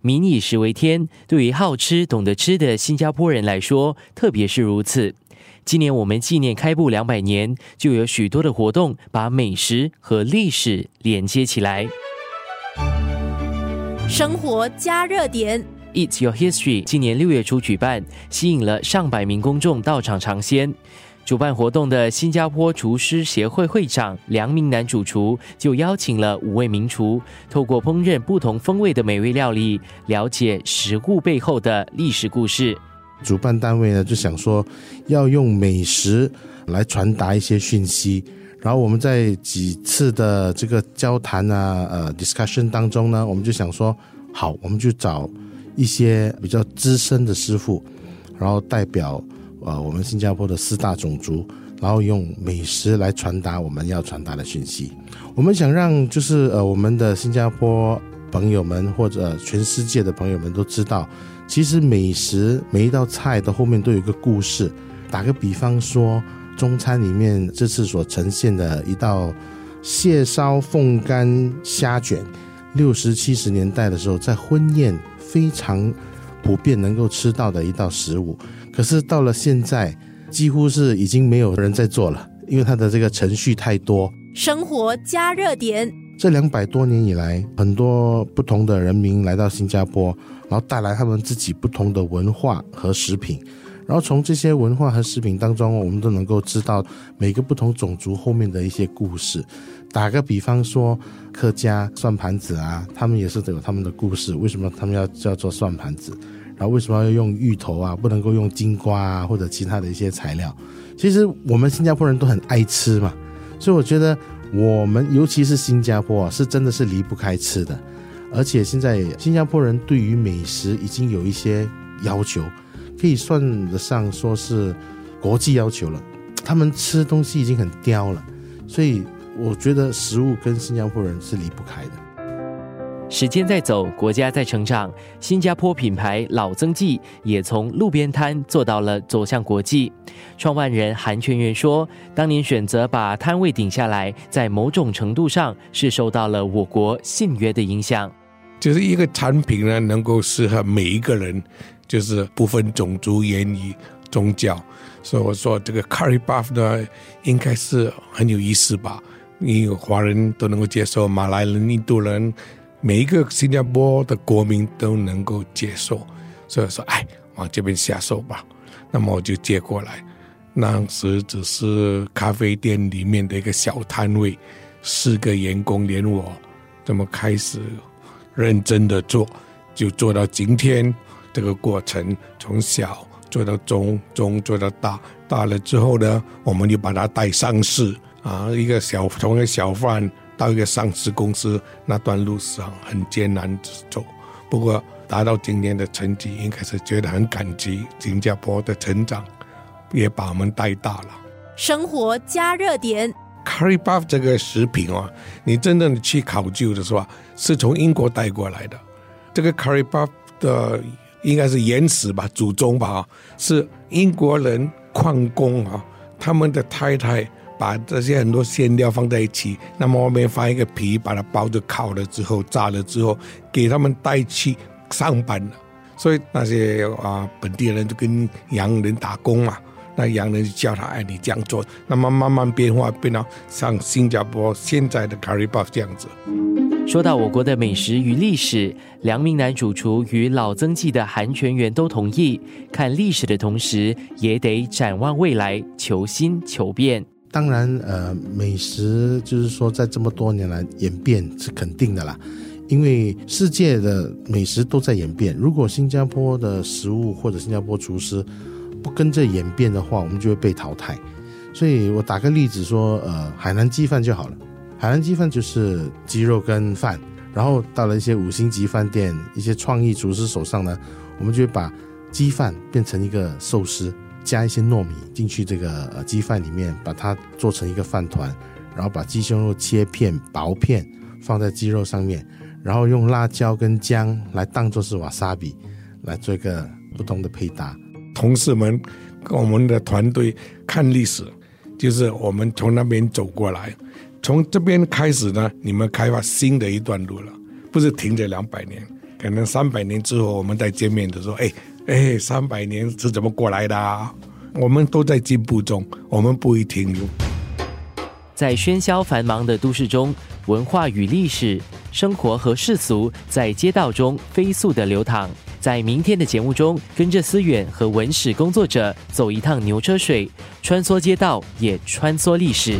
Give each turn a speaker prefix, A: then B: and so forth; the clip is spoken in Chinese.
A: 民以食为天，对于好吃、懂得吃的新加坡人来说，特别是如此。今年我们纪念开埠两百年，就有许多的活动把美食和历史连接起来。
B: 生活加热点
A: ，It's Your History，今年六月初举办，吸引了上百名公众到场尝鲜。主办活动的新加坡厨师协会会长梁明南主厨就邀请了五位名厨，透过烹饪不同风味的美味料理，了解食物背后的历史故事。
C: 主办单位呢就想说，要用美食来传达一些讯息。然后我们在几次的这个交谈啊，呃，discussion 当中呢，我们就想说，好，我们就找一些比较资深的师傅，然后代表。呃，我们新加坡的四大种族，然后用美食来传达我们要传达的讯息。我们想让就是呃，我们的新加坡朋友们或者全世界的朋友们都知道，其实美食每一道菜的后面都有一个故事。打个比方说，中餐里面这次所呈现的一道蟹烧凤干虾卷，六十七十年代的时候在婚宴非常普遍能够吃到的一道食物。可是到了现在，几乎是已经没有人在做了，因为它的这个程序太多。
B: 生活加热点，
C: 这两百多年以来，很多不同的人民来到新加坡，然后带来他们自己不同的文化和食品，然后从这些文化和食品当中，我们都能够知道每个不同种族后面的一些故事。打个比方说，客家算盘子啊，他们也是有他们的故事，为什么他们要叫做算盘子？然后为什么要用芋头啊？不能够用金瓜啊，或者其他的一些材料？其实我们新加坡人都很爱吃嘛，所以我觉得我们尤其是新加坡啊，是真的是离不开吃的。而且现在新加坡人对于美食已经有一些要求，可以算得上说是国际要求了。他们吃东西已经很刁了，所以我觉得食物跟新加坡人是离不开的。
A: 时间在走，国家在成长。新加坡品牌老曾记也从路边摊做到了走向国际。创办人韩全元说：“当年选择把摊位顶下来，在某种程度上是受到了我国信约的影响。
D: 就是一个产品呢，能够适合每一个人，就是不分种族、言语、宗教。所以我说这个 curry buff 呢，应该是很有意思吧？因为华人都能够接受，马来人、印度人。”每一个新加坡的国民都能够接受，所以说，哎，往这边下手吧。那么我就接过来。当时只是咖啡店里面的一个小摊位，四个员工连我，这么开始认真的做，就做到今天这个过程，从小做到中，中做到大，大了之后呢，我们就把它带上市啊，一个小从一个小贩。到一个上市公司那段路上很艰难走，不过达到今年的成绩，应该是觉得很感激新加坡的成长，也把我们带大了。
B: 生活加热点
D: ，curry buff 这个食品啊，你真正的去考究的是吧？是从英国带过来的。这个 curry buff 的应该是原始吧，祖宗吧，是英国人矿工啊，他们的太太。把这些很多馅料放在一起，那么外面放一个皮，把它包着烤了之后，炸了之后，给他们带去上班了。所以那些啊本地人就跟洋人打工嘛，那洋人就叫他哎你这样做，那么慢慢变化变到像新加坡现在的 curry buff 这样子。
A: 说到我国的美食与历史，梁明南主厨与老曾记的韩全员都同意，看历史的同时，也得展望未来，求新求变。
C: 当然，呃，美食就是说，在这么多年来演变是肯定的啦，因为世界的美食都在演变。如果新加坡的食物或者新加坡厨师不跟着演变的话，我们就会被淘汰。所以我打个例子说，呃，海南鸡饭就好了。海南鸡饭就是鸡肉跟饭，然后到了一些五星级饭店、一些创意厨师手上呢，我们就会把鸡饭变成一个寿司。加一些糯米进去，这个呃鸡饭里面，把它做成一个饭团，然后把鸡胸肉切片薄片放在鸡肉上面，然后用辣椒跟姜来当做是瓦萨比，来做一个不同的配搭。
D: 同事们跟我们的团队看历史，就是我们从那边走过来，从这边开始呢，你们开发新的一段路了，不是停着两百年，可能三百年之后我们再见面的时候，哎哎，三百年是怎么过来的？我们都在进步中，我们不会停留。
A: 在喧嚣繁忙的都市中，文化与历史、生活和世俗在街道中飞速的流淌。在明天的节目中，跟着思远和文史工作者走一趟牛车水，穿梭街道，也穿梭历史。